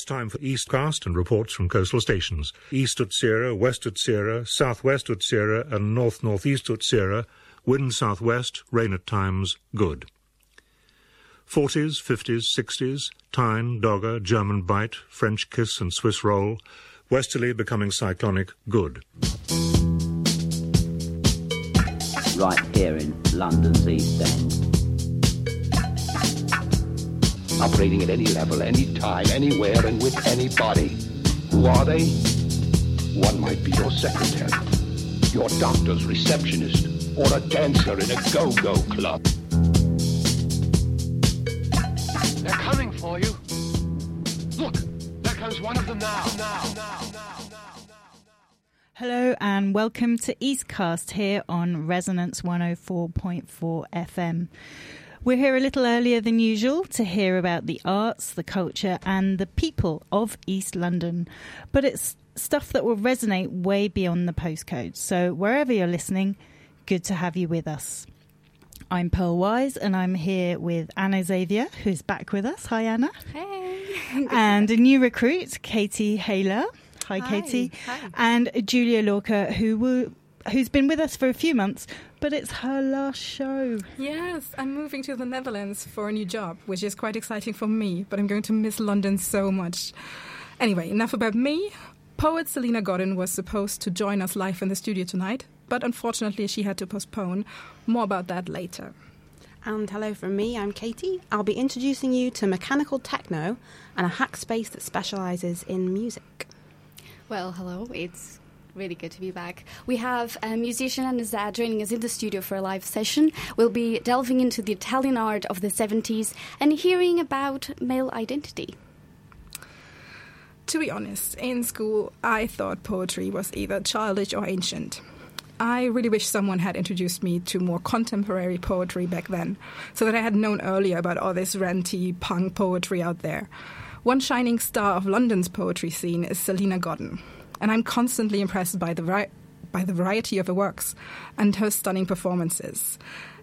It's time for Eastcast and reports from coastal stations. East Utsira, West Utsira, Southwest Utsira, and North Northeast Utsira. Wind southwest, rain at times, good. 40s, 50s, 60s, Tyne, Dogger, German Bight, French Kiss and Swiss Roll. Westerly becoming cyclonic, good. right here in London's East End. Operating at any level, any time, anywhere, and with anybody. Who are they? One might be your secretary, your doctor's receptionist, or a dancer in a go-go club. They're coming for you. Look, there comes one of them now. Now, now, now, now. Hello and welcome to Eastcast here on Resonance 104.4 FM. We're here a little earlier than usual to hear about the arts, the culture, and the people of East London. But it's stuff that will resonate way beyond the postcode. So wherever you're listening, good to have you with us. I'm Pearl Wise, and I'm here with Anna Xavier, who's back with us. Hi, Anna. Hey. and a new recruit, Katie Haler. Hi, Hi. Katie. Hi. And Julia Lorca, who will, who's been with us for a few months, but it's her last show. Yes, I'm moving to the Netherlands for a new job, which is quite exciting for me, but I'm going to miss London so much. Anyway, enough about me. Poet Salena Godden was supposed to join us live in the studio tonight, but unfortunately she had to postpone. More about that later. And hello from me, I'm Katie. I'll be introducing you to mechanical techno and a hack space that specialises in music. Well, hello. It's really good to be back. We have a musician and Azad joining us in the studio for a live session. We'll be delving into the Italian art of the 70s and hearing about male identity. To be honest, in school I thought poetry was either childish or ancient. I really wish someone had introduced me to more contemporary poetry back then, so that I had known earlier about all this ranty punk poetry out there. One shining star of London's poetry scene is Salena Godden, and I'm constantly impressed by the vari- by the variety of her works and her stunning performances.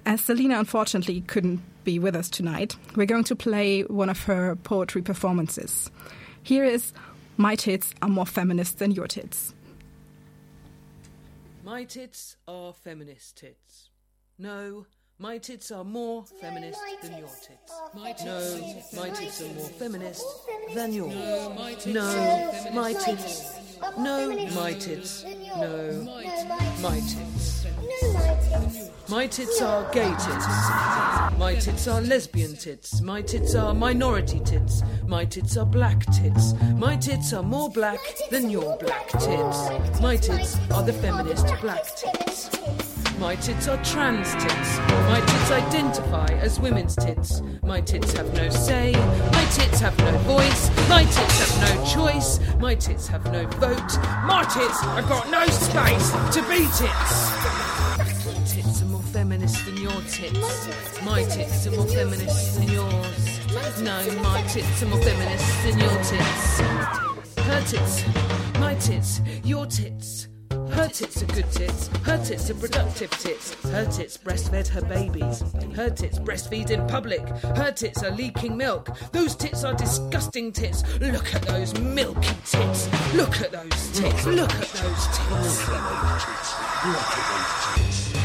As Salena unfortunately couldn't be with us tonight, we're going to play one of her poetry performances. Here is My Tits Are More Feminist Than Your Tits. My tits are feminist tits. No, my tits are more feminist than your tits. No, my tits are more feminist than yours. No, my tits. No, my tits. No, my tits. My tits are gay tits. My tits are lesbian tits. My tits are minority tits. My tits are black tits. My tits are more black than your black tits. My tits are the feminist black tits. My tits are trans tits. My tits identify as women's tits. My tits have no say. My tits have no voice. My tits have no choice. My tits have no vote. My tits have got no space to be tits. Tits are more feminist than your tits. My tits are more feminist than yours. No, my tits are more feminist than your tits. Her tits, my tits, your tits. Her tits are good tits. Her tits are productive tits. Her tits breastfed her babies. Her tits breastfeed in public. Her tits are leaking milk. Those tits are disgusting tits. Look at those milky tits. Look at those tits. Look at those tits.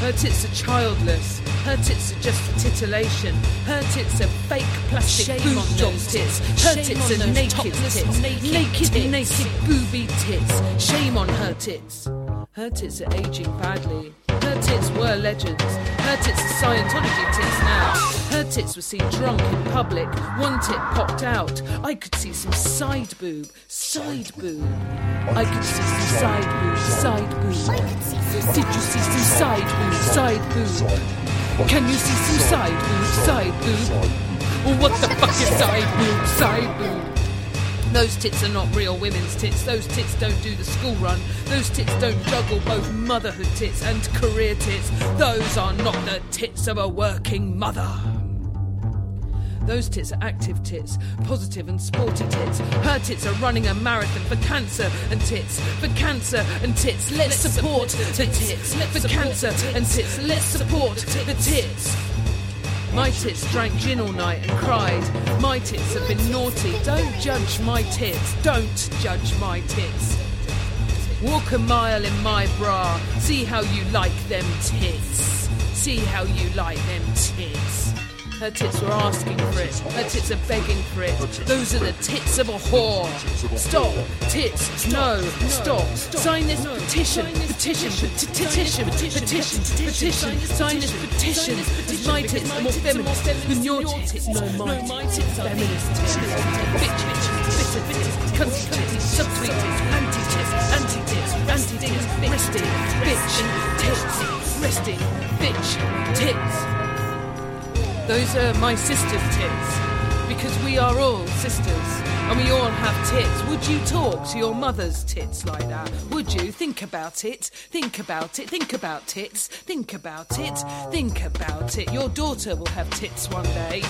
Her tits are childless. Her tits are just for titillation. Her tits are fake plastic Shame boob job tits. Her Shame tits are naked tits. naked naked, tits. naked booby tits. Shame on her tits. Her tits are aging badly. Her tits were legends. Her tits are Scientology tits now. Her tits were seen drunk in public. One tit popped out. I could see some side boob. Side boob. I could see some side boob. Side boob. Did you see some side boob? Side boob. Can you see some side boob? Side boob. What the fuck is side boob? Side boob. Those tits are not real women's tits. Those tits don't do the school run. Those tits don't juggle both motherhood tits and career tits. Those are not the tits of a working mother. Those tits are active tits, positive and sporty tits. Her tits are running a marathon for cancer and tits. For cancer and tits, let's support the tits. For cancer and tits, let's support the tits. My tits drank gin all night and cried. My tits have been naughty. Don't judge my tits. Don't judge my tits. Walk a mile in my bra. See how you like them tits. See how you like them tits. Her tits were asking for it. Her tits are begging for it. Those are the tits of a whore. Stop. Tits. No. Stop. Sign this petition. Petition. Petition. Petition. Petition. Sign this petition. My tits are more feminist than your tits. No, my tits are feminist. Bitch, bitch, bitter tits, cunty tits, subsweet tits, anti tits, anti tits, anti tits, resting, bitch, tits, resting, bitch, tits. Those are my sister's tits. Because we are all sisters. And we all have tits. Would you talk to your mother's tits like that? Would you? Think about it. Think about it. Think about tits. Think about it. Think about it. Your daughter will have tits one day.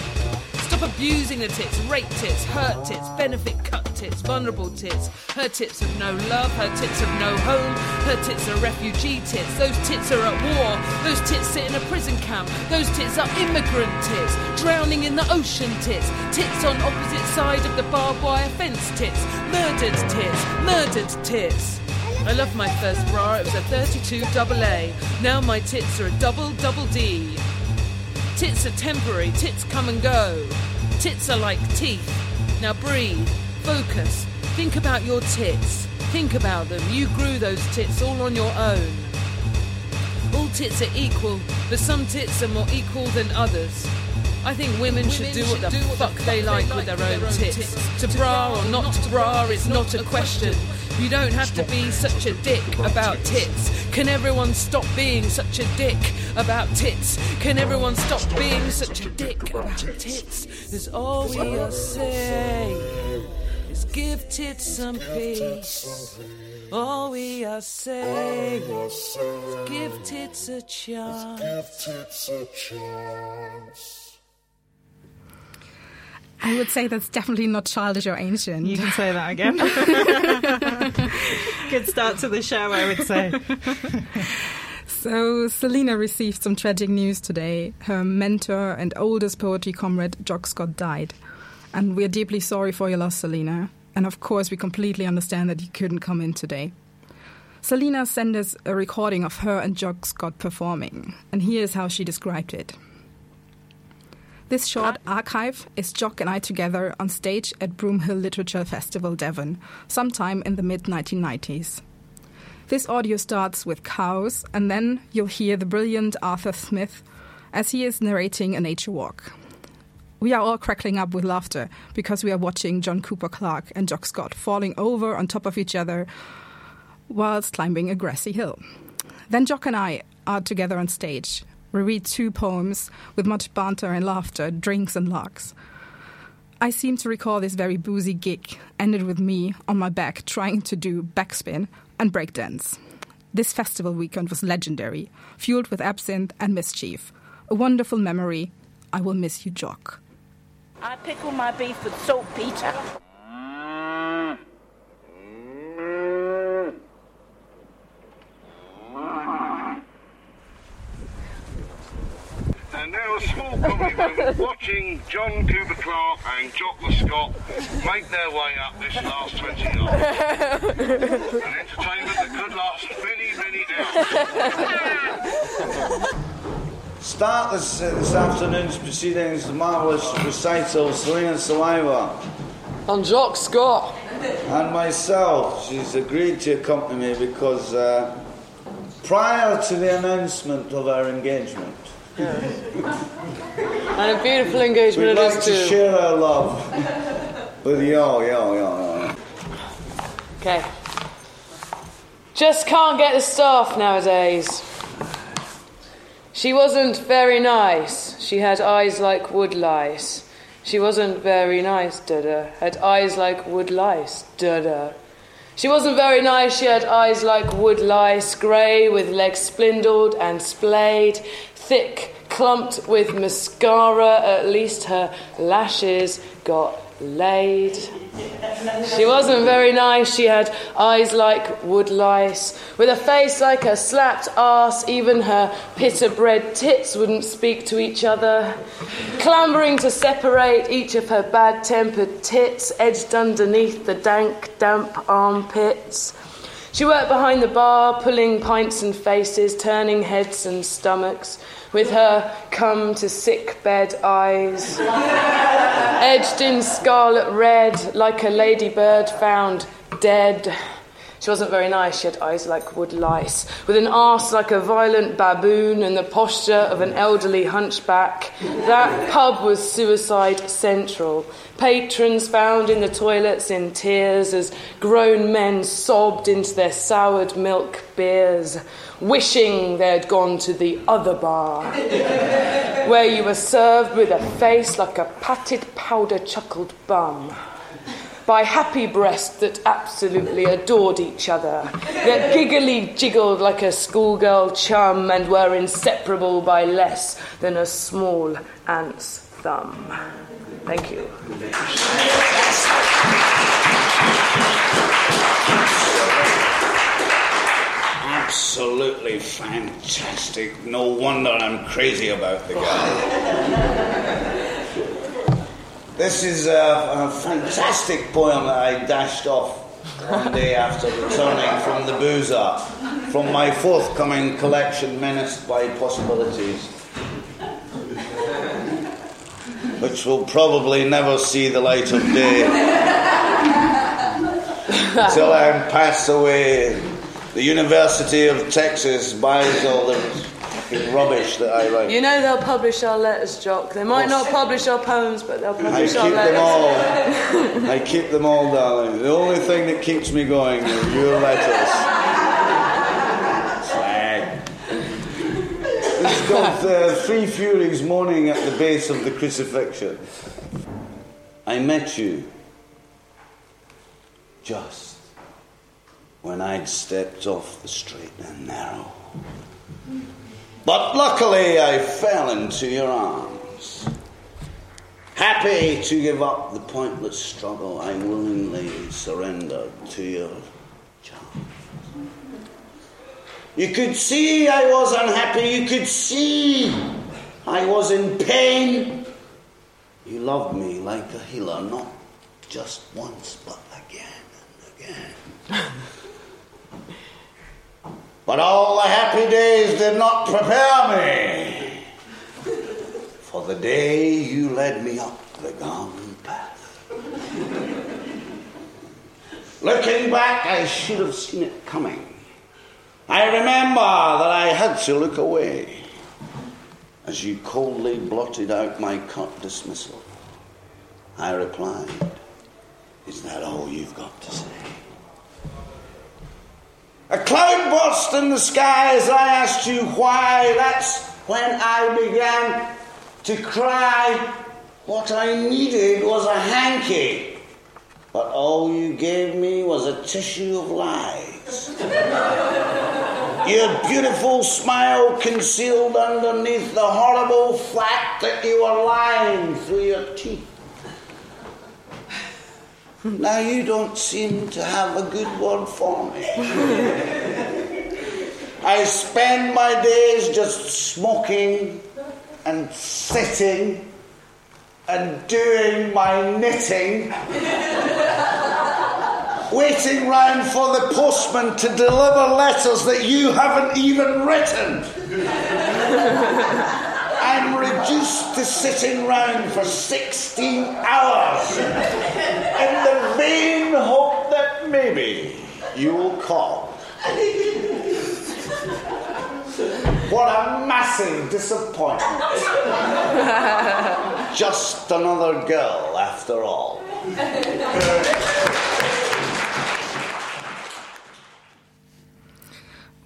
Abusing the tits, rape tits, hurt tits, benefit cut tits, vulnerable tits. Her tits have no love, her tits have no home, her tits are refugee tits. Those tits are at war, those tits sit in a prison camp, those tits are immigrant tits, drowning in the ocean tits, tits on opposite side of the barbed wire fence tits, murdered tits, murdered tits. I loved my first bra, it was a 32 double A. Now my tits are a double double D. Tits are temporary, tits come and go. Tits are like teeth. Now breathe, focus, think about your tits. Think about them. You grew those tits all on your own. All tits are equal, but some tits are more equal than others. I think women, should do what the fuck they like with their own tits. To bra or not to bra is not a question. You don't have to be such a dick about tits. Can everyone stop being such a dick about tits? Can everyone stop being such a dick about tits? Cause all we are saying is give tits some peace. All we are saying is give tits a chance. I would say that's definitely not childish or ancient. You can say that again. Good start to the show, I would say. So, Salena received some tragic news today. Her mentor and oldest poetry comrade, Jock Scott, died. And we're deeply sorry for your loss, Salena. And of course, we completely understand that you couldn't come in today. Salena sent us a recording of her and Jock Scott performing. And here's how she described it. This short archive is Jock and I together on stage at Broomhill Literature Festival, Devon, sometime in the mid 1990s. This audio starts with cows, and then you'll hear the brilliant Arthur Smith as he is narrating a nature walk. We are all crackling up with laughter because we are watching John Cooper Clarke and Jock Scott falling over on top of each other whilst climbing a grassy hill. Then Jock and I are together on stage. We read two poems with much banter and laughter, drinks and larks. I seem to recall this very boozy gig ended with me on my back trying to do backspin and breakdance. This festival weekend was legendary, fueled with absinthe and mischief. A wonderful memory. I will miss you, Jock. I pickle my beef with saltpeter. And now a small comedy room watching John Cooper Clarke and Jock the Scott make their way up this last 20 yards. An entertainment that could last many, many hours. Start this, uh, this afternoon's proceedings, the marvellous recital of Salena Saliva. And Jock Scott. And myself. She's agreed to accompany me because uh, prior to the announcement of our engagement, And a beautiful engagement we'd it like is to too. share our love with yo, yo, yo. Okay. Just can't get the staff nowadays. She wasn't very nice. She had eyes like wood lice. She wasn't very nice, da Had eyes like wood lice, da She wasn't very nice. She had eyes like wood lice, grey with legs spindled and splayed, thick, clumped with mascara. At least her lashes got laid. She wasn't very nice. She had eyes like woodlice, with a face like a slapped ass. Even her pita bread tits wouldn't speak to each other. Clambering to separate each of her bad tempered tits, edged underneath the dank, damp armpits. She worked behind the bar, pulling pints and faces, turning heads and stomachs, with her come to sick bed eyes, edged in scarlet red, like a ladybird found dead. She wasn't very nice. She had eyes like wood lice, with an arse like a violent baboon and the posture of an elderly hunchback. That pub was suicide central. Patrons found in the toilets in tears as grown men sobbed into their soured milk beers, wishing they'd gone to the other bar, where you were served with a face like a patted powder chuckled bum by happy breasts that absolutely adored each other, that giggly jiggled like a schoolgirl chum and were inseparable by less than a small ant's thumb. Thank you. Absolutely fantastic. No wonder I'm crazy about the guy. This is a, a, fantastic poem that I dashed off one day after returning from the boozer, from my forthcoming collection, Menaced by Possibilities, which will probably never see the light of day until I'm passed away. The University of Texas buys all the rubbish that I write. You know they'll publish our letters, Jock. They might not publish our poems, but they'll publish I publish keep our them letters. all. I keep them all, darling. The only thing that keeps me going is your letters. Slag. It's called uh, Three Furies Mourning at the Base of the Crucifixion. I met you just when I'd stepped off the straight and narrow. But luckily, I fell into your arms. Happy to give up the pointless struggle, I willingly surrendered to your charm. You could see I was unhappy, you could see I was in pain. You loved me like a healer, not just once, but again and again. But all the happy days did not prepare me for the day you led me up the garden path. Looking back, I should have seen it coming. I remember that I had to look away as you coldly blotted out my cut dismissal. I replied, Is that all you've got to say? A cloud burst in the sky as I asked you why. That's when I began to cry. What I needed was a hanky, but all you gave me was a tissue of lies. Your beautiful smile concealed underneath the horrible fact that you were lying through your teeth. Now you don't seem to have a good word for me. I spend my days just smoking and sitting and doing my knitting, waiting round for the postman to deliver letters that you haven't even written. I'm reduced to sitting round for 16 hours in the vain hope that maybe you will call. What a massive disappointment. Just another girl after all.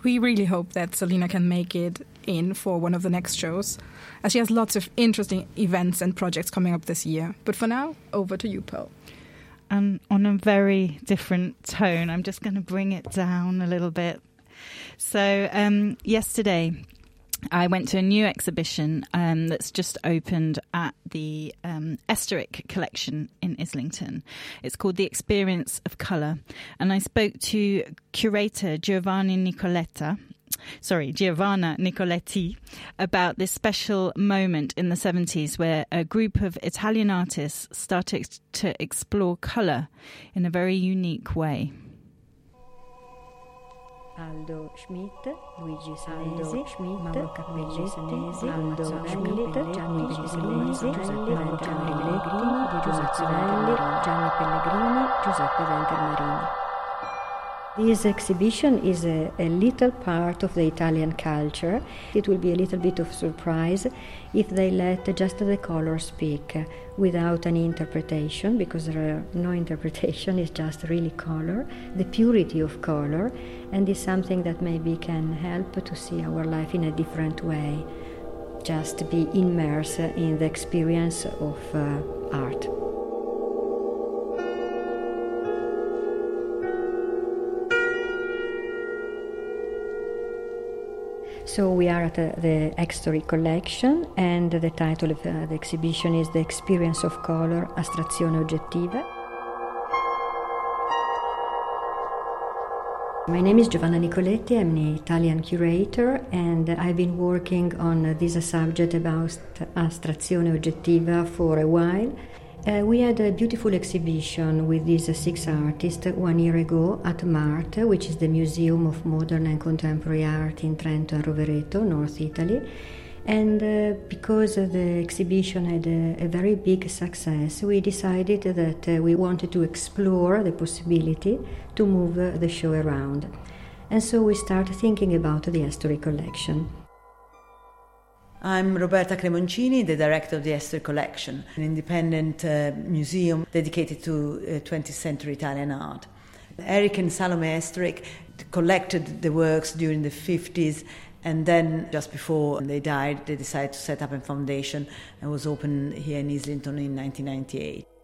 We really hope that Salena can make it in for one of the next shows, as she has lots of interesting events and projects coming up this year. But for now, over to you, Pearl. And on a very different tone, I'm just going to bring it down a little bit. So, um, yesterday, I went to a new exhibition um, that's just opened at the um, Estorick collection in Islington. It's called The Experience of Colour. And I spoke to curator Giovanni Nicoletta. Sorry, Giovanna Nicoletti, about this special moment in the 70s where a group of Italian artists started to explore colour in a very unique way. Aldo Schmid, Luigi Senesi, Mauro Cappelletti, Aldo Schmid, Gianni Pellegrini, Giuseppe Wenter Marini, Giuseppe Velli, Gianni Pellegrini, Giuseppe Wenter Marini. This exhibition is a, a, little part of the Italian culture. It will be a little bit of surprise if they let just the color speak without any interpretation, because there are no interpretation, it's just really color, the purity of color, and is something that maybe can help to see our life in a different way, just be immersed in the experience of uh, art. So we are at uh, the Extory collection, and the title of uh, the exhibition is The Experience of Color, Astrazione Oggettiva. My name is Giovanna Nicoletti, I'm an Italian curator, and I've been working on this subject about astrazione oggettiva for a while. Uh, we had a beautiful exhibition with these uh, six artists one year ago at MART, which is the Museum of Modern and Contemporary Art in Trento and Rovereto, North Italy. And uh, because the exhibition had a, a, very big success, we decided that uh, we wanted to explore the possibility to move uh, the show around. And so we started thinking about the Estori collection. I'm Roberta Cremoncini, the director of the Estori Collection, an independent uh, museum dedicated to uh, 20th century Italian art. Eric and Salome Estorick collected the works during the 50s and then just before they died they decided to set up a foundation and was opened here in Islington in 1998.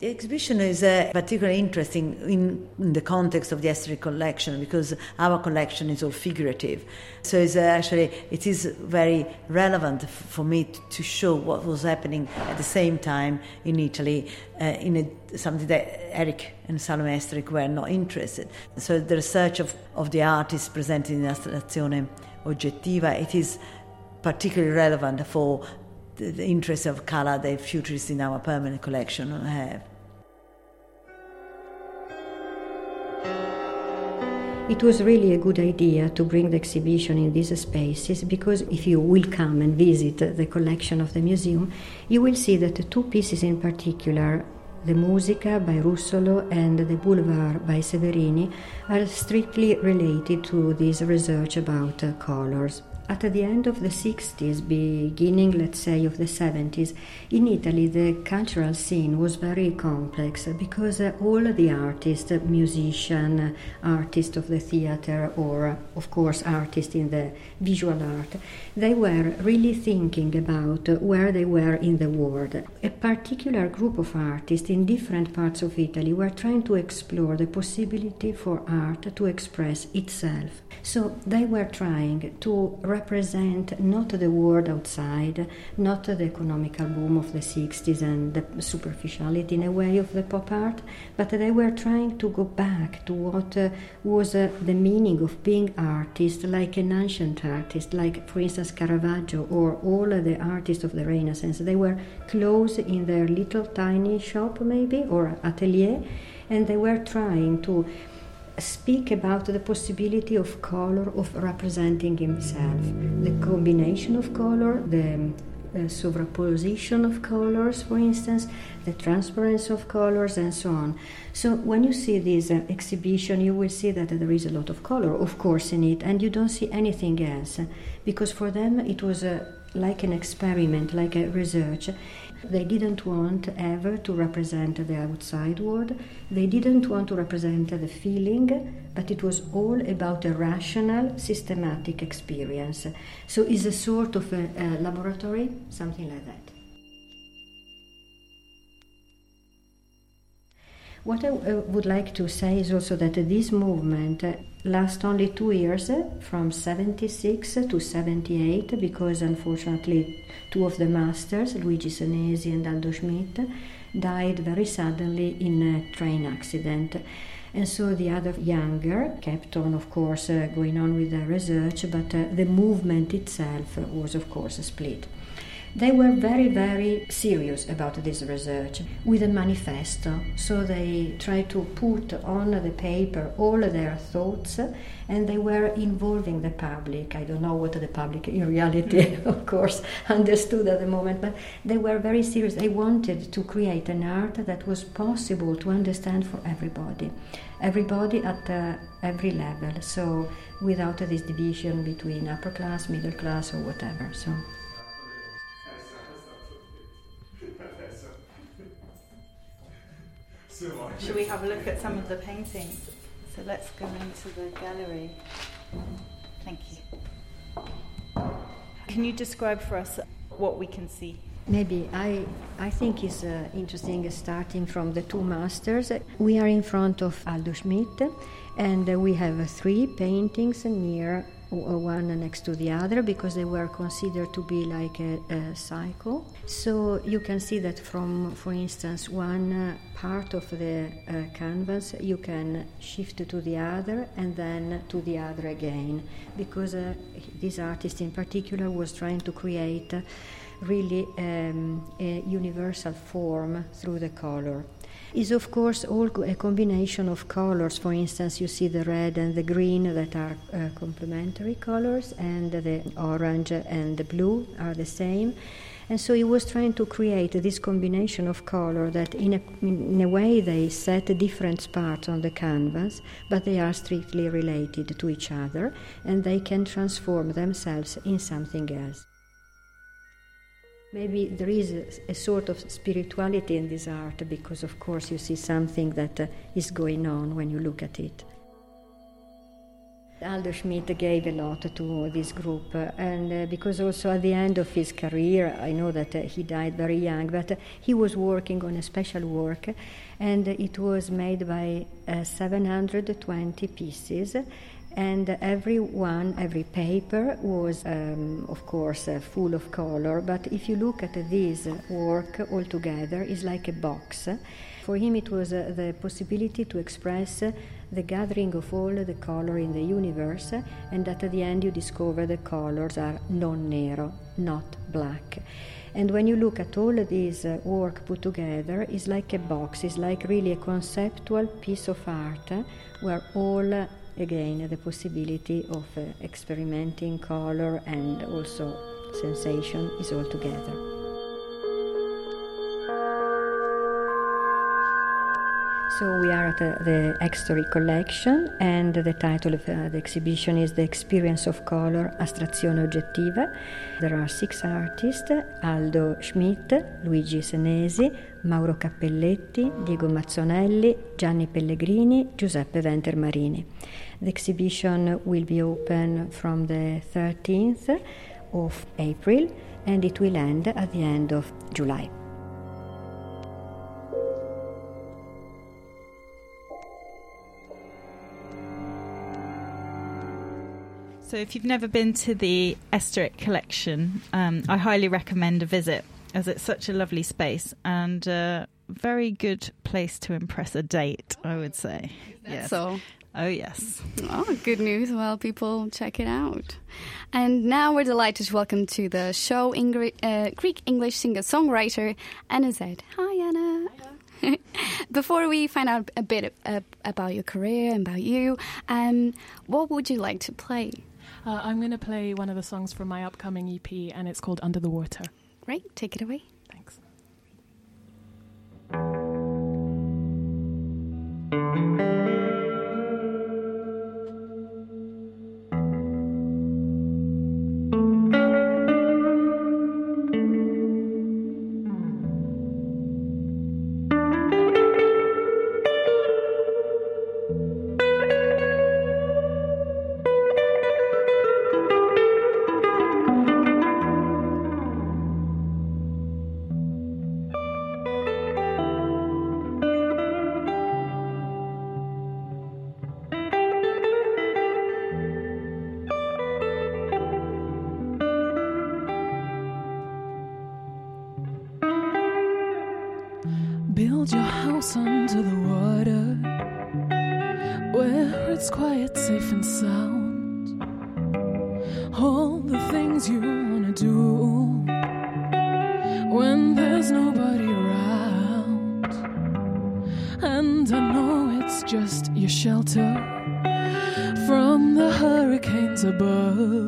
The exhibition is uh, particularly interesting in, in, the context of the Estorick collection because our collection is all figurative. So it's uh, actually it is very relevant f- for me t- to show what was happening at the same time in Italy uh, in a, something that Eric and Salome Estorick were not interested. So the research of, of the artists presented in Astrazione Oggettiva, it is particularly relevant for the, the interest of color that futurists in our permanent collection have. It was really a good idea to bring the exhibition in these spaces because if you will come and visit the collection of the museum, you will see that the two pieces in particular, the Musica by Russolo and the Boulevard by Severini, are strictly related to this research about uh, colors at the end of the 60s, beginning, let's say, of the 70s, in Italy the cultural scene was very complex because uh, all the artists, musician, uh, artists of the theater, or of course artists in the visual art, they were really thinking about where they were in the world. A particular group of artists in different parts of Italy were trying to explore the possibility for art to express itself. So they were trying to represent not the world outside, not the economical boom of the 60s and the superficiality in a way of the pop art, but they were trying to go back to what uh, was uh, the meaning of being artist, like an ancient artist, like for instance Caravaggio or all the artists of the Renaissance. They were close in their little tiny shop, maybe, or atelier, and they were trying to speak about the possibility of color of representing himself, the combination of color, the uh, superposition of colors, for instance, the transparency of colors, and so on. So, when you see this uh, exhibition, you will see that there is a lot of color, of course, in it, and you don't see anything else, because for them it was uh, like an experiment, like a research. They didn't want ever to represent the outside world. They didn't want to represent the feeling, but it was all about a rational, systematic experience. So it's a sort of a, a laboratory, something like that. What I uh, would like to say is also that this movement lasts only two years, uh, from 76 to 78, because unfortunately two of the masters, Luigi Senesi and Aldo Schmid, died very suddenly in a train accident. And so the other younger kept on, of course, uh, going on with the research, but uh, the movement itself was, of course, split. They were very, very serious about this research with a manifesto. So they tried to put on the paper all their thoughts and they were involving the public. I don't know what the public in reality, of course, understood at the moment, but they were very serious. They wanted to create an art that was possible to understand for everybody, everybody at uh, every level. So without this division between upper class, middle class, or whatever. So. Should we have a look at some of the paintings? So let's go into the gallery. Thank you. Can you describe for us what we can see? Maybe I, I think it's uh, interesting starting from the two masters. We are in front of Aldo Schmid, and uh, we have uh, three paintings near one next to the other because they were considered to be like a, a cycle. So you can see that from, for instance, one uh, part of the uh, canvas you can shift to the other and then to the other again because uh, this artist in particular was trying to create really um, a universal form through the color is of course all a combination of colors. For instance, you see the red and the green that are uh, complementary colors, and the orange and the blue are the same. And so he was trying to create this combination of color that, in a, in a way, they set different parts on the canvas, but they are strictly related to each other, and they can transform themselves in something else. Maybe there is a, a, sort of spirituality in this art because, of course, you see something that uh, is going on when you look at it. Aldo Schmid gave a lot to this group, uh, and uh, because also at the end of his career, I know that uh, he died very young, but uh, he was working on a special work, and it was made by uh, 720 pieces and every one, every paper was, um, of course, uh, full of color. But if you look at this work altogether, it's like a box. For him, it was uh, the possibility to express the gathering of all the color in the universe, and at the end, you discover the colors are non nero, not black. And when you look at all this uh, work put together, it's like a box, it's like really a conceptual piece of art uh, where all again the possibility of uh, experimenting color and also sensation is all together. So we are at uh, the Extory collection, and the title of uh, the exhibition is The Experience of Color, Astrazione Oggettiva. There are six artists, Aldo Schmid, Luigi Senesi, Mauro Cappelletti, Diego Mazzonelli, Gianni Pellegrini, Giuseppe Wenter Marini. The exhibition will be open from the 13th of April and it will end at the end of July. So, if you've never been to the Estorick collection, um, I highly recommend a visit as it's such a lovely space and a very good place to impress a date, I would say. Yes. So, Oh, yes. Oh, good news. Well, people check it out. And now we're delighted to welcome to the show Ingri- uh, Greek English singer songwriter Anna Zed. Hi, Anna. Before we find out a bit uh, about your career and about you, um, what would you like to play? Uh, I'm going to play one of the songs from my upcoming EP, and it's called Under the Water. Right, take it away. Thanks. Thank you. House under the water where it's quiet, safe, and sound. All the things you wanna do when there's nobody around. And I know it's just your shelter from the hurricanes above.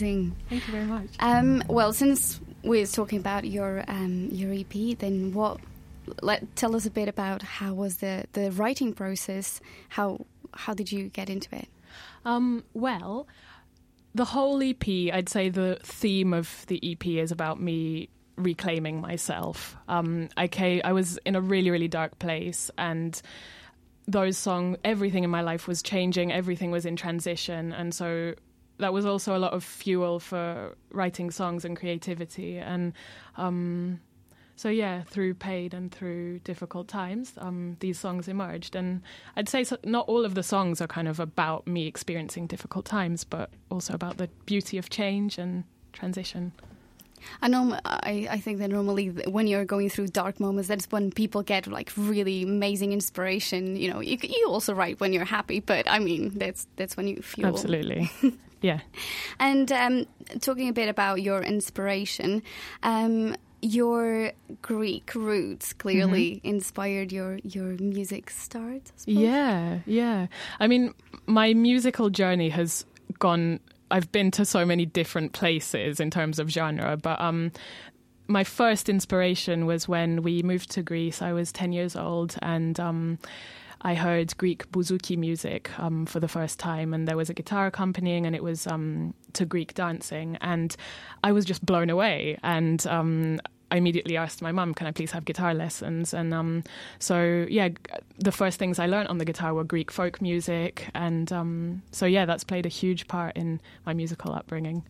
Amazing. Thank you very much. Um, well, since we're talking about your um, your EP, then what? Let tell us a bit about how was the, the writing process. How how did you get into it? Um, well, the whole EP, I'd say the theme of the EP is about me reclaiming myself. Um, I came, I was in a really, really dark place, and those songs, everything in my life was changing, everything was in transition, and so that was also a lot of fuel for writing songs and creativity. And um, so, yeah, through pain and through difficult times, um, these songs emerged. And I'd say so, not all of the songs are kind of about me experiencing difficult times, but also about the beauty of change and transition. I know. I, I think that normally when you're going through dark moments, that's when people get like really amazing inspiration. You know, you you also write when you're happy, but I mean that's that's when you feel Absolutely. yeah. And um, talking a bit about your inspiration, um, your Greek roots clearly inspired your your music start. I. Yeah, yeah. I mean, my musical journey has gone. I've been to so many different places in terms of genre, but um, my first inspiration was when we moved to Greece. I was ten years old, and um, I heard Greek bouzouki music um, for the first time, and there was a guitar accompanying, and it was um, to Greek dancing, and I was just blown away. And um, I immediately asked my mum, "Can I please have guitar lessons?" And um, so, yeah, the first things I learned on the guitar were Greek folk music, and um, so yeah, that's played a huge part in my musical upbringing.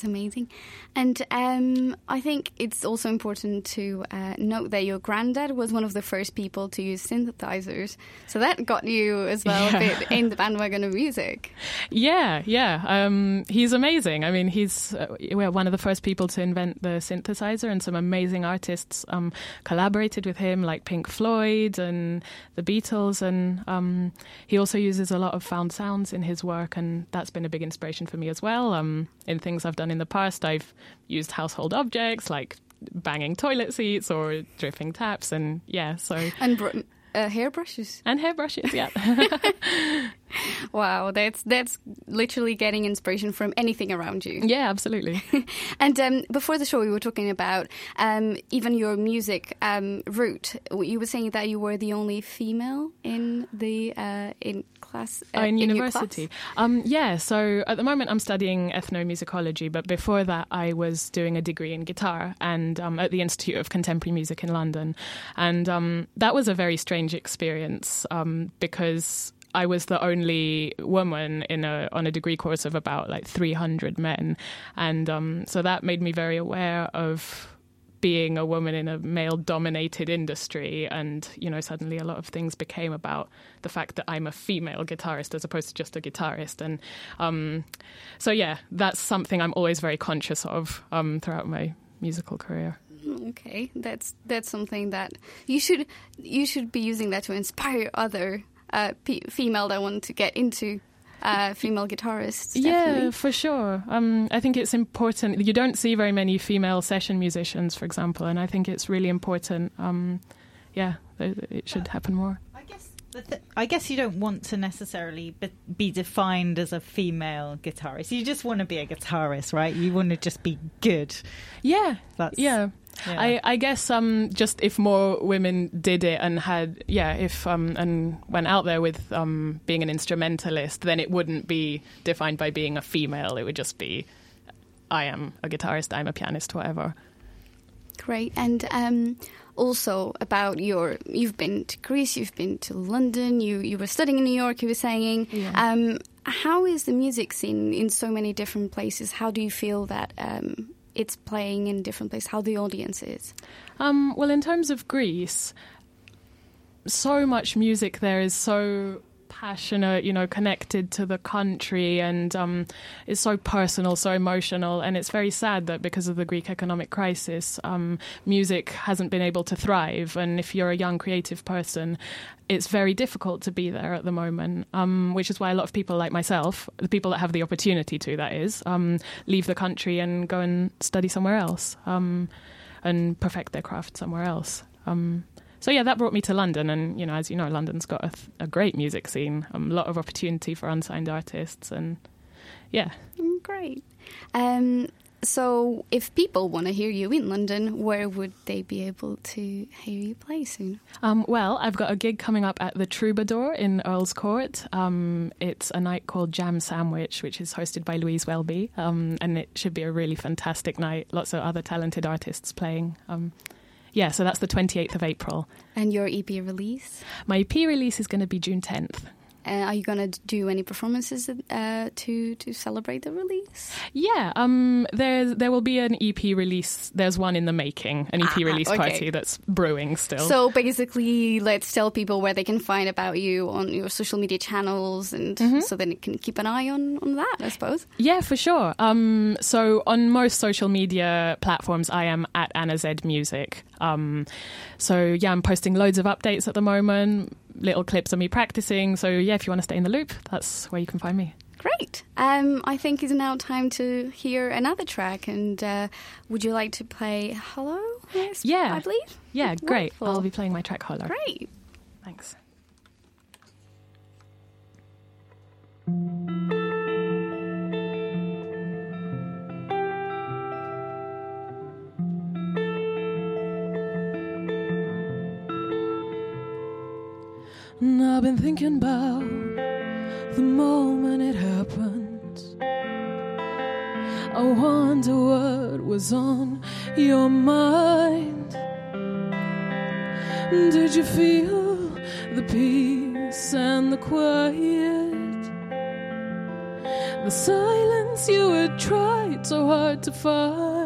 It's amazing. And um, I think it's also important to uh, note that your granddad was one of the first people to use synthesizers. So that got you as well Yeah. a bit in the bandwagon of music. Yeah, yeah. Um, he's amazing. I mean, he's uh, well, one of the first people to invent the synthesizer, and some amazing artists um, collaborated with him, like Pink Floyd and the Beatles. And um, he also uses a lot of found sounds in his work, and that's been a big inspiration for me as well. Um, in things I've done in the past, I've used household objects like banging toilet seats or dripping taps, and yeah, so And br- uh, hairbrushes. and hairbrushes, yeah. Wow, that's that's literally getting inspiration from anything around you. Yeah, absolutely. and um, before the show, we were talking about um, even your music um, route. You were saying that you were the only female in the uh, in class uh, Oh, in, your university. class? Um, yeah, so at the moment I'm studying ethnomusicology, but before that I was doing a degree in guitar and um, at the Institute of Contemporary Music in London, and um, that was a very strange experience um, because. I was the only woman in a on a degree course of about like 300 men, and um, so that made me very aware of being a woman in a male dominated industry. And you know suddenly a lot of things became about the fact that I'm a female guitarist as opposed to just a guitarist. And um, so yeah that's something I'm always very conscious of um, throughout my musical career. Mm, Okay, that's that's something that you should you should be using that to inspire other uh, pe- female that want to get into uh, female guitarists. Yeah, for sure. Um, I think it's important. You don't see very many female session musicians, for example, and I think it's really important. Um, yeah, it should happen more. The th- I guess you don't want to necessarily be, be defined as a female guitarist. You just want to be a guitarist, right? You want to just be good. Yeah, That's, yeah. yeah. I, I guess um, just if more women did it and had yeah if um, and went out there with um, being an instrumentalist, then it wouldn't be defined by being a female. It would just be I am a guitarist, I'm a pianist, whatever. Great. And um, also about your, you've been to Greece, you've been to London, you you were studying in New York. You were saying, Yeah. um, how is the music scene in so many different places? How do you feel that um, it's playing in different places? How the audience is? Um, well, in terms of Greece, so much music there is so passionate, you know, connected to the country and um, is so personal, so emotional. And it's very sad that because of the Greek economic crisis, um, music hasn't been able to thrive. And if you're a young creative person, it's very difficult to be there at the moment, um, which is why a lot of people like myself, the people that have the opportunity to, that is, um, leave the country and go and study somewhere else um, and perfect their craft somewhere else. Um, so yeah, that brought me to London, and you know, as you know, London's got a, th- a great music scene, um, a lot of opportunity for unsigned artists, and yeah. Mm, Great. Um, so, if people want to hear you in London, where would they be able to hear you play soon? Um, well, I've got a gig coming up at the Troubadour in Earl's Court. Um, it's a night called Jam Sandwich, which is hosted by Louise Welby, um, and it should be a really fantastic night. Lots of other talented artists playing. Yeah, so that's the 28th of April. And your EP release? My EP release is going to be June 10th. Uh, are you going to do any performances uh, to to celebrate the release? Yeah, um, there's there will be an EP release. There's one in the making, an EP Ah, release okay. party that's brewing still. So basically, let's tell people where they can find about you on your social media channels, and Mm-hmm. so they can keep an eye on on that. I suppose. Yeah, for sure. Um, so on most social media platforms, I am at Anna Z Music. Um, so yeah, I'm posting loads of updates at the moment, little clips of me practicing. So yeah, if you want to stay in the loop, that's where you can find me. Great. Um, I think it's now time to hear another track. And uh, would you like to play "Hello"? Yes, Yeah. I believe. Yeah, great. Wonderful. I'll be playing my track Hollow. Great. Thanks. And I've been thinking about the moment it happened. I wonder what was on your mind. Did you feel the peace and the quiet? The silence you had tried so hard to fight.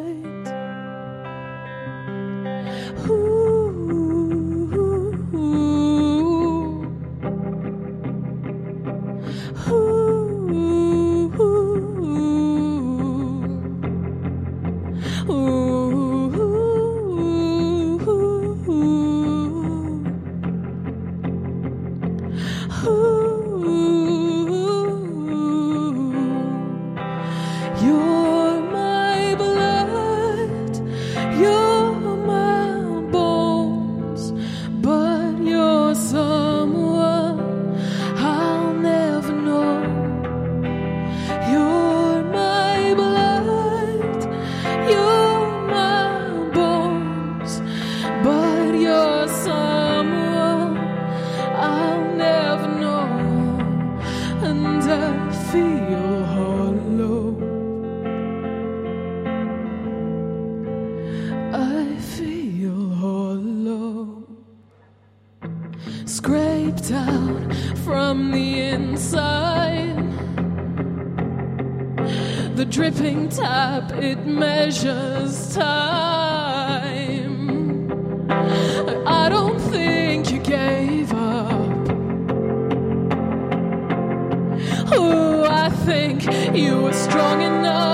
Time. I don't think you gave up. Oh, I think you were strong enough.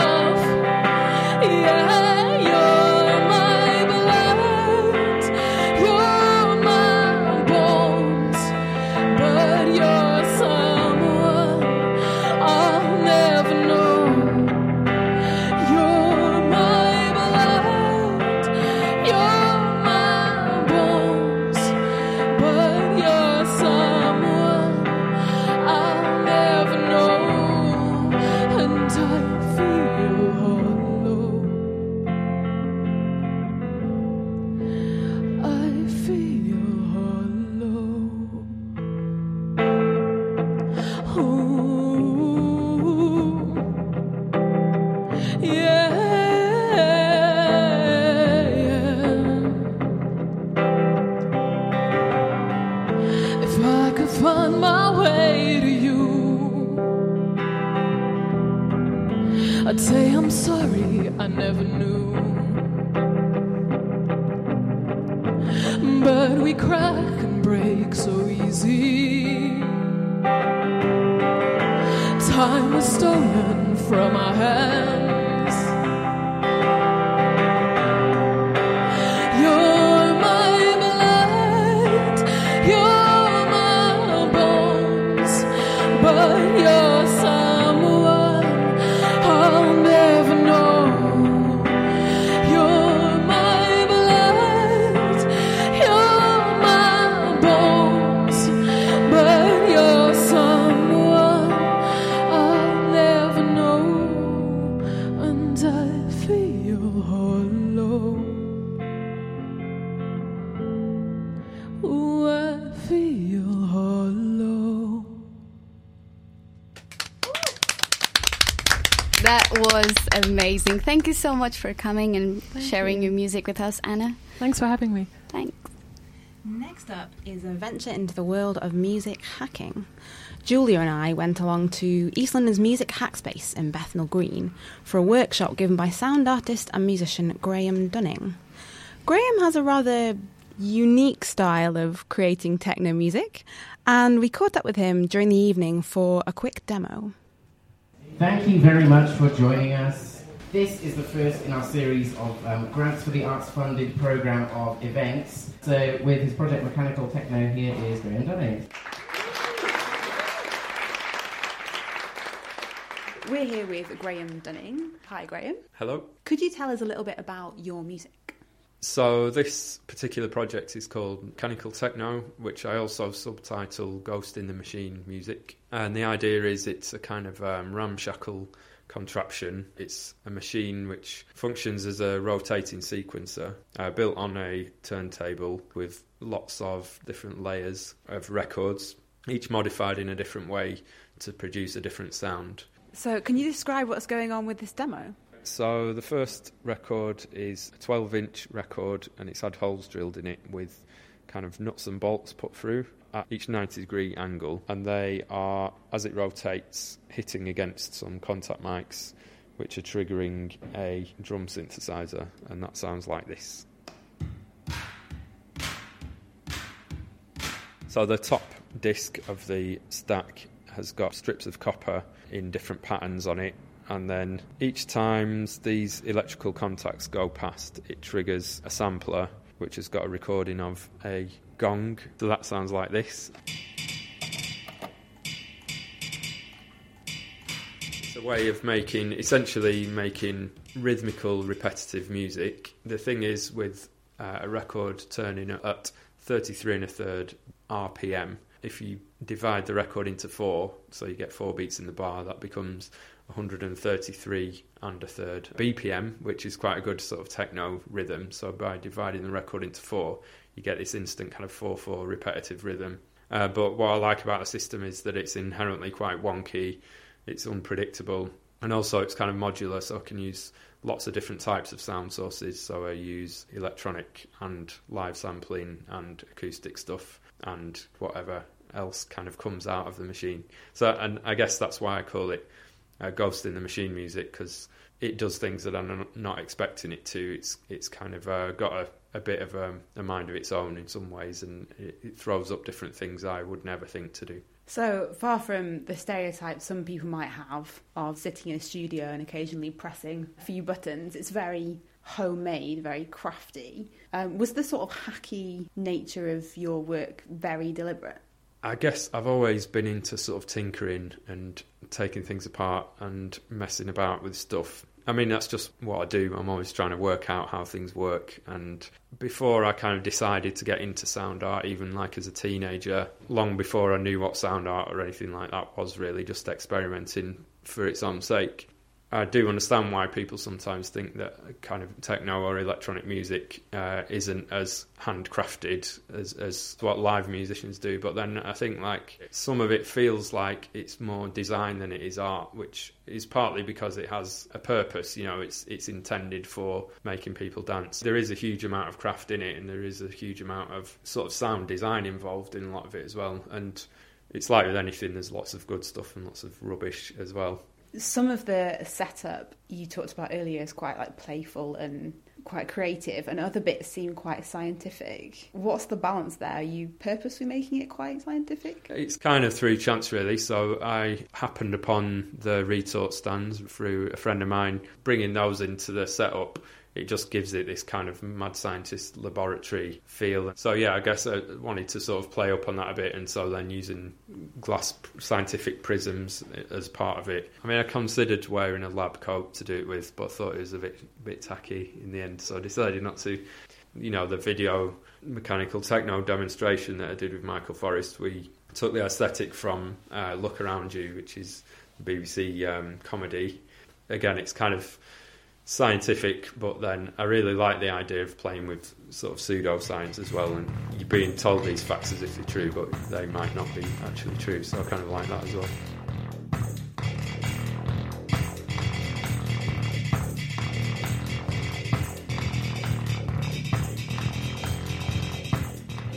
Amazing. Thank you so much for coming and sharing your music with us, Anna. Thanks for having me. Thanks. Next up is a venture into the world of music hacking. Julia and I went along to East London's Music Hackspace in Bethnal Green for a workshop given by sound artist and musician Graham Dunning. Graham has a rather unique style of creating techno music, and we caught up with him during the evening for a quick demo. Thank you very much for joining us. This is the first in our series of um, Grants for the Arts funded programme of events. So, with his project Mechanical Techno, here is Graham Dunning. We're here with Graham Dunning. Hi, Graham. Hello. Could you tell us a little bit about your music? So this particular project is called Mechanical Techno, which I also subtitle Ghost in the Machine Music. And the idea is it's a kind of um, ramshackle contraption. It's a machine which functions as a rotating sequencer, uh, built on a turntable with lots of different layers of records, each modified in a different way to produce a different sound. So, can you describe what's going on with this demo? So the first record is a 12 inch record and it's had holes drilled in it with kind of nuts and bolts put through. At each 90 degree angle, and they are, as it rotates, hitting against some contact mics, which are triggering a drum synthesizer, and that sounds like this. So the top disc of the stack has got strips of copper in different patterns on it, and then each time these electrical contacts go past, it triggers a sampler which has got a recording of a gong. So that sounds like this. It's a way of making, essentially making rhythmical, repetitive music. The thing is, with uh, a record turning at 33 and a third RPM, if you divide the record into four, so you get four beats in the bar, that becomes 133 and a third BPM, which is quite a good sort of techno rhythm. So by dividing the record into four, you get this instant kind of 4 4 repetitive rhythm. Uh, but what I like about the system is that it's inherently quite wonky, it's unpredictable, and also it's kind of modular, so I can use lots of different types of sound sources. So I use electronic and live sampling and acoustic stuff and whatever else kind of comes out of the machine. So, and I guess that's why I call it uh, Ghost in the Machine music because it does things that I'm not expecting it to. It's it's kind of uh, got a, a bit of a, a, mind of its own in some ways, and it, it throws up different things I would never think to do. So far from the stereotype some people might have of sitting in a studio and occasionally pressing a few buttons, it's very homemade, very crafty. Um, was the sort of hacky nature of your work very deliberate? I guess I've always been into sort of tinkering and taking things apart and messing about with stuff. I mean, that's just what I do. I'm always trying to work out how things work. And before I kind of decided to get into sound art, even like as a teenager, long before I knew what sound art or anything like that was, really just experimenting for its own sake. I do understand why people sometimes think that kind of techno or electronic music uh, isn't as handcrafted as, as what live musicians do. But then I think like some of it feels like it's more design than it is art, which is partly because it has a purpose. You know, it's it's intended for making people dance. There is a huge amount of craft in it, and there is a huge amount of sort of sound design involved in a lot of it as well. And it's like with anything, there's lots of good stuff and lots of rubbish as well some of the setup you talked about earlier is quite like playful and quite creative and other bits seem quite scientific. What's the balance there? Are you purposely making it quite scientific? It's kind of through chance really. So i happened upon the retort stands through a friend of mine bringing those into the setup it just gives it this kind of mad scientist laboratory feel. So yeah, I guess I wanted to sort of play up on that a bit, and so then using glass scientific prisms as part of it. I mean, I considered wearing a lab coat to do it with, but thought it was a bit bit tacky in the end, so I decided not to. You know, the video mechanical techno demonstration that I did with Michael Forrest, we took the aesthetic from uh, Look Around You, which is BBC um, comedy. Again, it's kind of scientific, but then I really like the idea of playing with sort of pseudoscience as well, and you're being told these facts as if they're true, but they might not be actually true. So I kind of like that as well.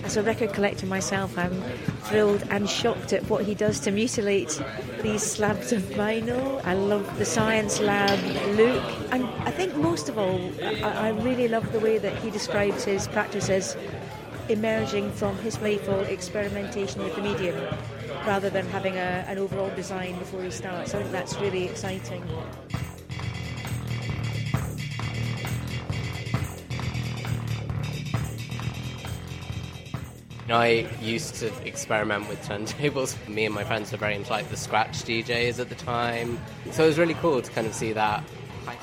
As a record collector myself, I'm thrilled and shocked at what he does to mutilate these slabs of vinyl. I love the science lab look. And I think most of all, I, I really love the way that he describes his practice as emerging from his playful experimentation with the medium rather than having a, an overall design before he starts. I think that's really exciting. I used to experiment with turntables. Me and my friends were very into like the scratch DJs at the time. So it was really cool to kind of see that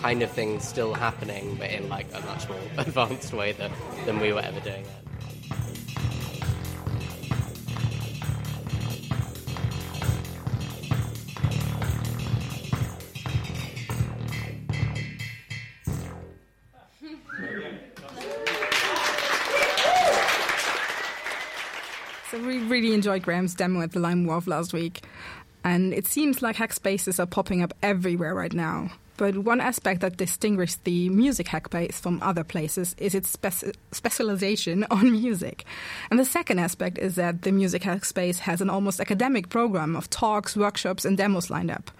kind of thing still happening, but in like a much more advanced way than, than we were ever doing it. Enjoyed Graham's demo at the Lime Wharf last week, and it seems like hack spaces are popping up everywhere right now. But one aspect that distinguishes the music hackspace from other places is its speci- specialization on music. And the second aspect is that the music hackspace has an almost academic program of talks, workshops, and demos lined up.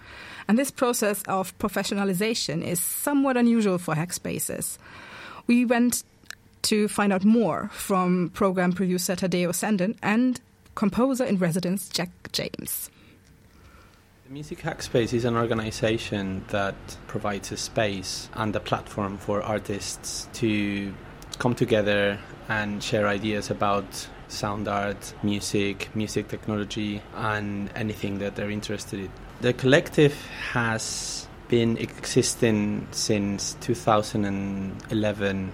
And this process of professionalization is somewhat unusual for hackspaces. We went to find out more from program producer Tadeo Sendon and composer in residence Jack James. The Music Hackspace is an organization that provides a space and a platform for artists to come together and share ideas about sound art, music, music technology, and anything that they're interested in. The collective has been existing since 2011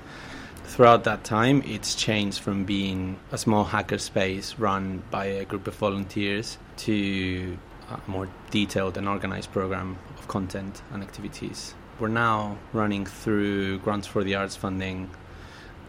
throughout that time, it's changed from being a small hackerspace run by a group of volunteers to a more detailed and organized program of content and activities. We're now running through Grants for the Arts funding.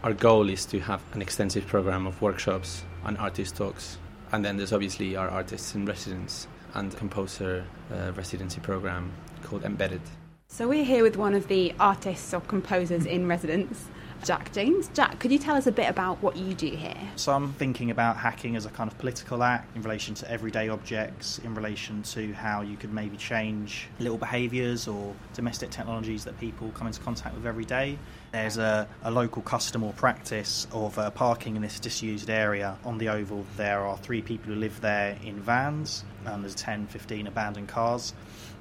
Our goal is to have an extensive program of workshops and artist talks. And then there's obviously our artists in residence and composer uh, residency program called Embedded. So we're here with one of the artists or composers in residence. Jack James. Jack, could you tell us a bit about what you do here? So I'm thinking about hacking as a kind of political act in relation to everyday objects, in relation to how you could maybe change little behaviours or domestic technologies that people come into contact with every day. There's a, a local custom or practice of uh, parking in this disused area. On the Oval, there are three people who live there in vans, and there's 10, 15 abandoned cars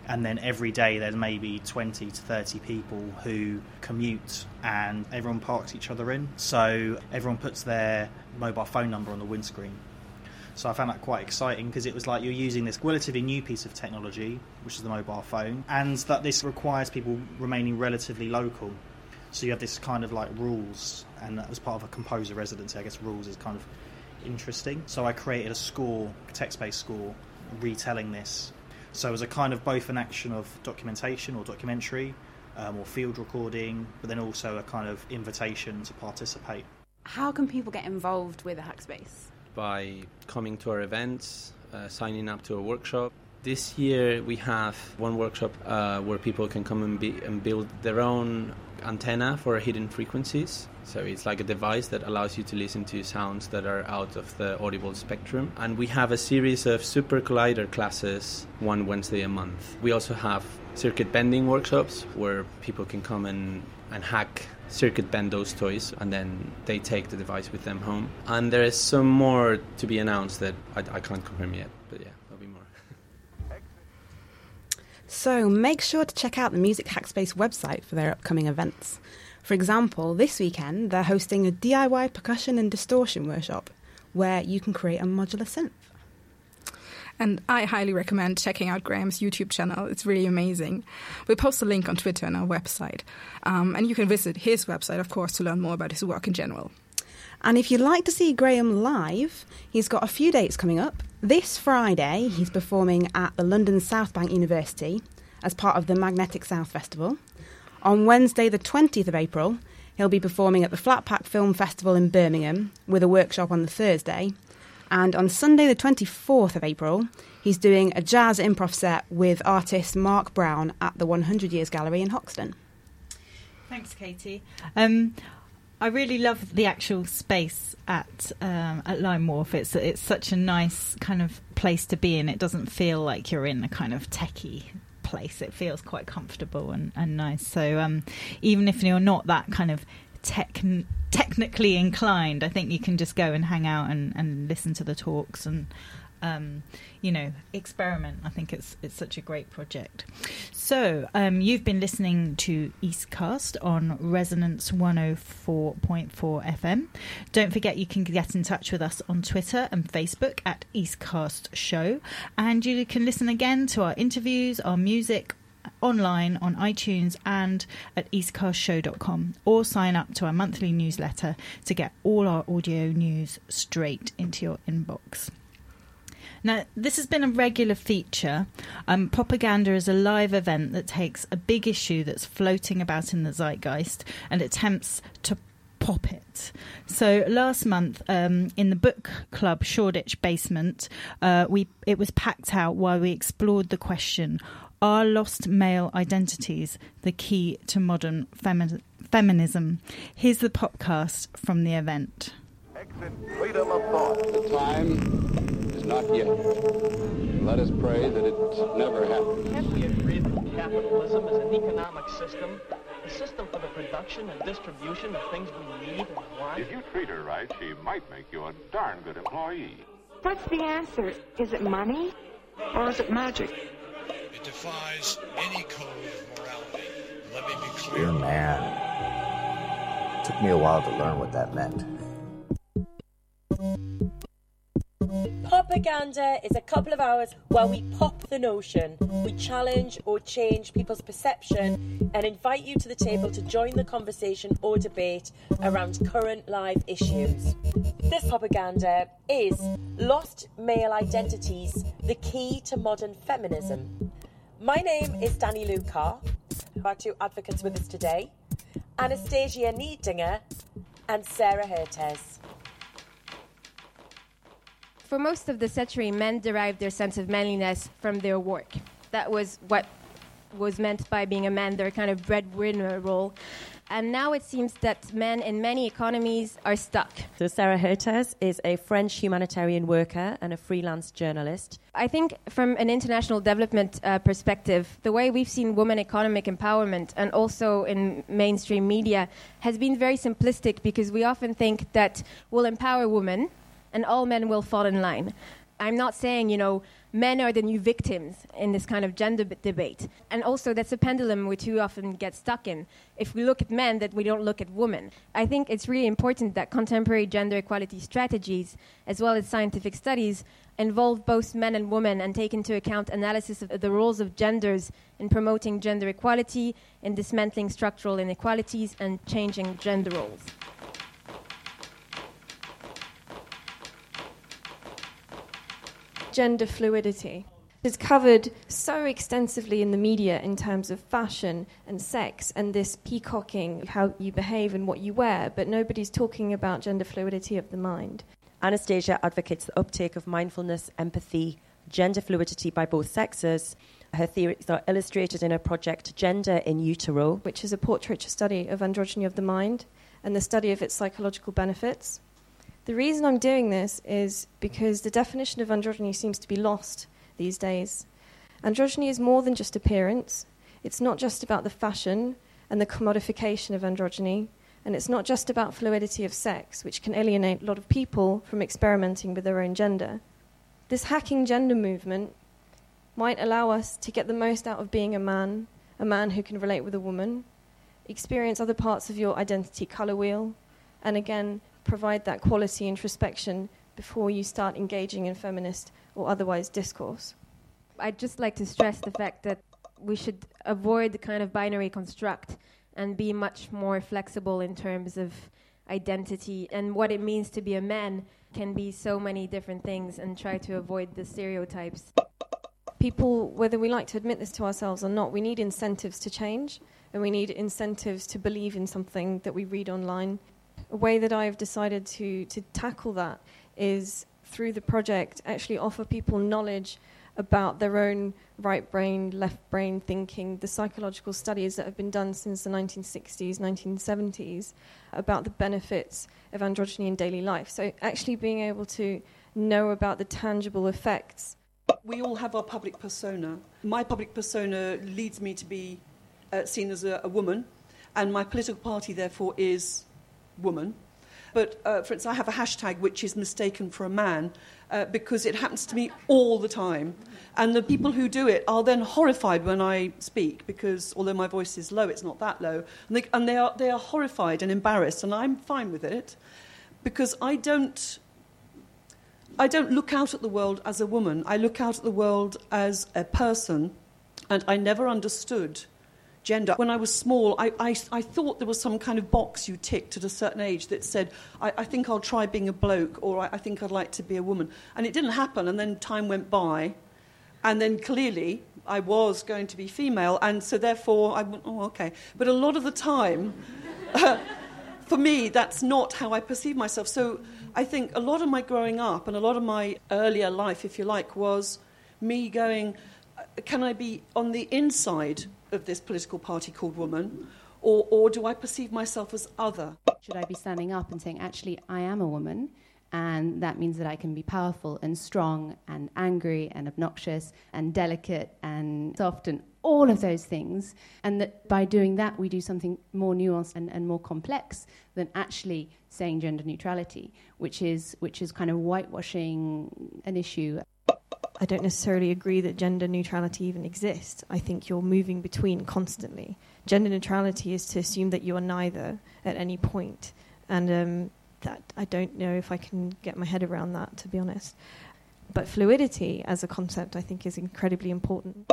and then every day there's maybe 20 to 30 people who commute and everyone parks each other in so everyone puts their mobile phone number on the windscreen so I found that quite exciting because it was like you're using this relatively new piece of technology, which is the mobile phone, and that this requires people remaining relatively local. So you have this kind of like rules, and that was part of a composer residency. I guess rules is kind of interesting. So I created a score, text-based score, retelling this so as a kind of both an action of documentation or documentary um, or field recording, but then also a kind of invitation to participate. How can people get involved with a hackspace? By coming to our events, uh, signing up to a workshop. This year we have one workshop uh, where people can come and, be, and build their own antenna for hidden frequencies. So it's like a device that allows you to listen to sounds that are out of the audible spectrum. And we have a series of SuperCollider classes one Wednesday a month. We also have circuit bending workshops where people can come and, and hack circuit bend those toys and then they take the device with them home. And there is some more to be announced that I, I can't confirm yet, but yeah. So make sure to check out the Music Hackspace website for their upcoming events. For example, this weekend they're hosting a DIY percussion and distortion workshop where you can create a modular synth. And I highly recommend checking out Graham's YouTube channel. It's really amazing. We post a link on Twitter and our website. Um, and you can visit his website, of course, to learn more about his work in general. And if you'd like to see Graham live, he's got a few dates coming up. This Friday, he's performing at the London South Bank University as part of the Magnetic South Festival. On Wednesday, the 20th of April, he'll be performing at the Flatpack Film Festival in Birmingham with a workshop on the Thursday. And on Sunday, the 24th of April, he's doing a jazz improv set with artist Mark Brown at the 100 Years Gallery in Hoxton. Thanks, Katie. Um, I really love the actual space at um, at Lime Wharf. It's it's such a nice kind of place to be in. It doesn't feel like you're in a kind of techie place. It feels quite comfortable and, and nice. So um, even if you're not that kind of tech, technically inclined, I think you can just go and hang out and, and listen to the talks and um, you know, experiment. I think it's it's such a great project. So um, you've been listening to Eastcast on Resonance 104.4 FM. Don't forget you can get in touch with us on Twitter and Facebook at Eastcast Show, and you can listen again to our interviews, our music, online on iTunes and at eastcastshow.com or sign up to our monthly newsletter to get all our audio news straight into your inbox. Now, this has been a regular feature. Um, propaganda is a live event that takes a big issue that's floating about in the zeitgeist and attempts to pop it. So last month um, in the book club Shoreditch basement, uh, we it was packed out while we explored the question: Are lost male identities the key to modern femi- feminism? Here's the podcast from the event. Freedom of thought. The time is not yet. Let us pray that it never happens. Can't we agree that capitalism is an economic system? A system for the production and distribution of things we need and want? If you treat her right, she might make you a darn good employee. What's the answer? Is it money or is it magic? It defies any code of morality. Let me be clear. Dear man. Took me a while to learn what that meant. Propaganda is a couple of hours where we pop the notion, we challenge or change people's perception, and invite you to the table to join the conversation or debate around current live issues. This propaganda is Lost Male Identities, the key to modern feminism. My name is Danny Lucar, our two advocates with us today, Anastasia Niedinger and Sarah Hertes. For most of the century, men derived their sense of manliness from their work. That was what was meant by being a man, their kind of breadwinner role. And now it seems that men in many economies are stuck. So, Sarah Hertes is a French humanitarian worker and a freelance journalist. I think, from an international development uh, perspective, the way we've seen women economic empowerment and also in mainstream media has been very simplistic because we often think that we'll empower women and all men will fall in line. I'm not saying, you know, men are the new victims in this kind of gender b- debate. And also, that's a pendulum we too often get stuck in. If we look at men, that we don't look at women. I think it's really important that contemporary gender equality strategies, as well as scientific studies, involve both men and women and take into account analysis of the roles of genders in promoting gender equality, in dismantling structural inequalities, and changing gender roles. Gender fluidity is covered so extensively in the media in terms of fashion and sex and this peacocking, how you behave and what you wear, but nobody's talking about gender fluidity of the mind. Anastasia advocates the uptake of mindfulness, empathy, gender fluidity by both sexes. Her theories are illustrated in her project Gender in Utero, which is a portraiture study of androgyny of the mind and the study of its psychological benefits. The reason I'm doing this is because the definition of androgyny seems to be lost these days. Androgyny is more than just appearance, it's not just about the fashion and the commodification of androgyny, and it's not just about fluidity of sex, which can alienate a lot of people from experimenting with their own gender. This hacking gender movement might allow us to get the most out of being a man, a man who can relate with a woman, experience other parts of your identity color wheel, and again, provide that quality introspection before you start engaging in feminist or otherwise discourse. I'd just like to stress the fact that we should avoid the kind of binary construct and be much more flexible in terms of identity and what it means to be a man can be so many different things and try to avoid the stereotypes. People, whether we like to admit this to ourselves or not, we need incentives to change and we need incentives to believe in something that we read online a way that I've decided to, to tackle that is through the project actually offer people knowledge about their own right brain, left brain thinking, the psychological studies that have been done since the 1960s, 1970s about the benefits of androgyny in daily life. So, actually being able to know about the tangible effects. We all have our public persona. My public persona leads me to be uh, seen as a, a woman, and my political party, therefore, is woman. But uh, for instance, I have a hashtag which is mistaken for a man uh, because it happens to me all the time. And the people who do it are then horrified when I speak because although my voice is low, it's not that low. And they, and they, are, they are horrified and embarrassed, and I'm fine with it because I don't. I don't look out at the world as a woman. I look out at the world as a person, and I never understood gender. When I was small, I, I, I, thought there was some kind of box you ticked at a certain age that said, I, I think I'll try being a bloke or I, I think I'd like to be a woman. And it didn't happen, and then time went by, and then clearly I was going to be female, and so therefore I went, oh, okay. But a lot of the time, for me, that's not how I perceive myself. So I think a lot of my growing up and a lot of my earlier life, if you like, was me going, can I be on the inside of this political party called woman? Or, or do I perceive myself as other? Should I be standing up and saying, actually, I am a woman? And that means that I can be powerful and strong and angry and obnoxious and delicate and soft and all of those things. And that by doing that, we do something more nuanced and, and more complex than actually saying gender neutrality, which is, which is kind of whitewashing an issue. I don't necessarily agree that gender neutrality even exists. I think you're moving between constantly. Gender neutrality is to assume that you are neither at any point. And um, that I don't know if I can get my head around that, to be honest. But fluidity as a concept, I think, is incredibly important.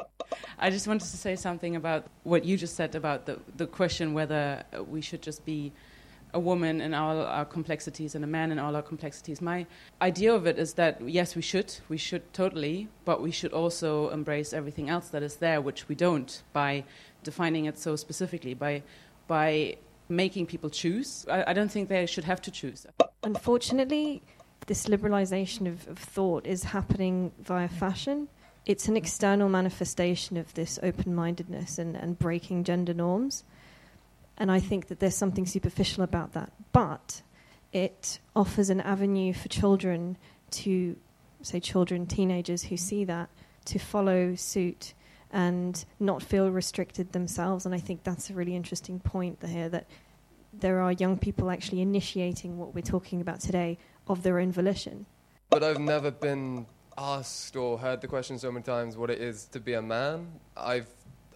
I just wanted to say something about what you just said about the, the question whether we should just be a woman in all our complexities and a man in all our complexities. My idea of it is that yes, we should, we should totally, but we should also embrace everything else that is there, which we don't by defining it so specifically, by by making people choose. I, I don't think they should have to choose. Unfortunately, this liberalization of, of thought is happening via fashion. It's an external manifestation of this open mindedness and, and breaking gender norms. And I think that there's something superficial about that. But it offers an avenue for children to, say, children, teenagers who see that, to follow suit and not feel restricted themselves. And I think that's a really interesting point here that there are young people actually initiating what we're talking about today of their own volition. But I've never been asked or heard the question so many times what it is to be a man. I've,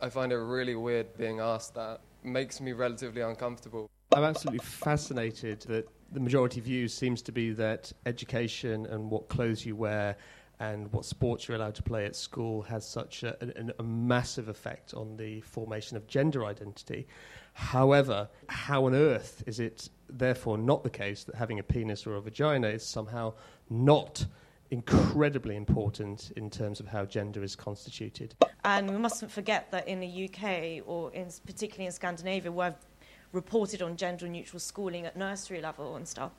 I find it really weird being asked that makes me relatively uncomfortable. I'm absolutely fascinated that the majority view seems to be that education and what clothes you wear and what sports you're allowed to play at school has such a, a, a massive effect on the formation of gender identity. However, how on earth is it therefore not the case that having a penis or a vagina is somehow not incredibly important in terms of how gender is constituted. And we mustn't forget that in the UK, or in, particularly in Scandinavia, where I've reported on gender neutral schooling at nursery level and stuff,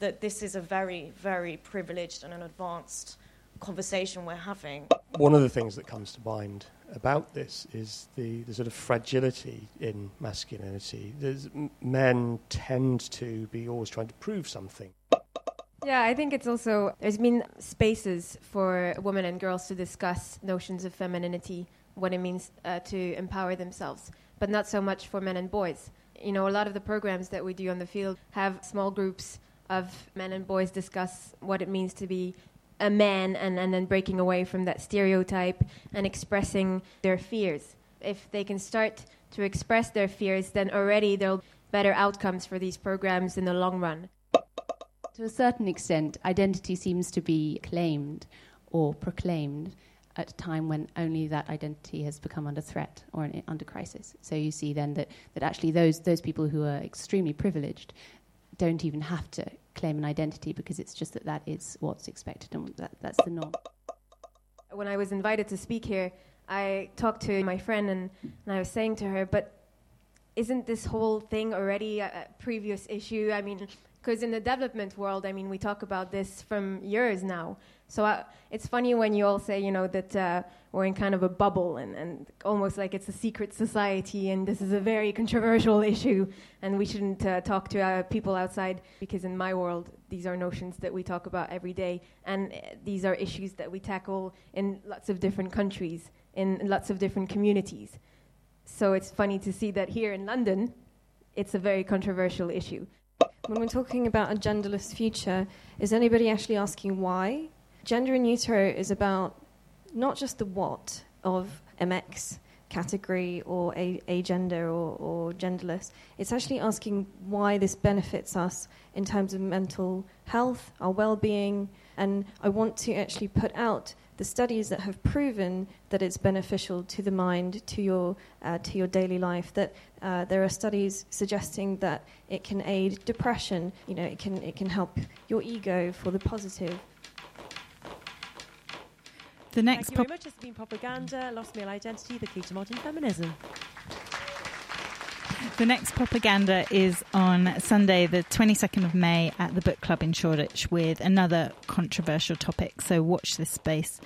that this is a very, very privileged and an advanced conversation we're having. One of the things that comes to mind about this is the, the sort of fragility in masculinity. There's, men tend to be always trying to prove something. Yeah, I think it's also there's been spaces for women and girls to discuss notions of femininity, what it means uh, to empower themselves, but not so much for men and boys. You know, a lot of the programs that we do on the field have small groups of men and boys discuss what it means to be a man and, and then breaking away from that stereotype and expressing their fears. If they can start to express their fears, then already there'll be better outcomes for these programs in the long run. To a certain extent, identity seems to be claimed or proclaimed at a time when only that identity has become under threat or under crisis. So you see then that, that actually those, those people who are extremely privileged don't even have to claim an identity because it's just that that is what's expected and that, that's the norm. When I was invited to speak here, I talked to my friend and, and I was saying to her, but isn't this whole thing already a, a previous issue? I mean, because in the development world, I mean, we talk about this from years now. So uh, it's funny when you all say, you know, that uh, we're in kind of a bubble and, and almost like it's a secret society and this is a very controversial issue and we shouldn't uh, talk to uh, people outside because in my world, these are notions that we talk about every day and uh, these are issues that we tackle in lots of different countries, in lots of different communities. So it's funny to see that here in London, it's a very controversial issue. When we're talking about a genderless future, is anybody actually asking why? Gender in utero is about not just the what of MX category or a, agender or, or genderless. It's actually asking why this benefits us in terms of mental health, our well being, and I want to actually put out the studies that have proven that it's beneficial to the mind, to your, uh, to your daily life. That uh, there are studies suggesting that it can aid depression. You know, it can it can help your ego for the positive. The next Thank you very much. It's been propaganda, lost male identity, the key to modern feminism. The next propaganda is on Sunday, the 22nd of May, at the Book Club in Shoreditch with another controversial topic. So watch this space.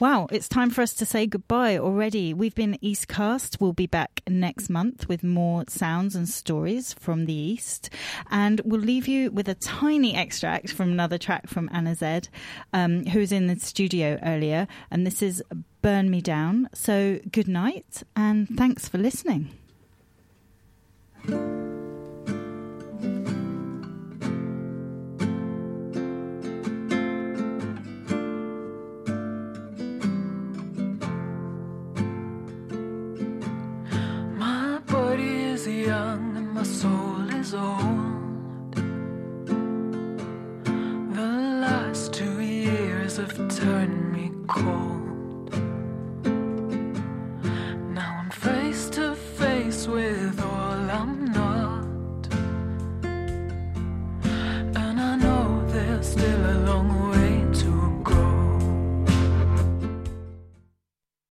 Wow, it's time for us to say goodbye already. We've been Eastcast. We'll be back next month with more sounds and stories from the East. And we'll leave you with a tiny extract from another track from Anna Z, um, who was in the studio earlier. And this is Burn Me Down. So good night and thanks for listening. Have turned me cold.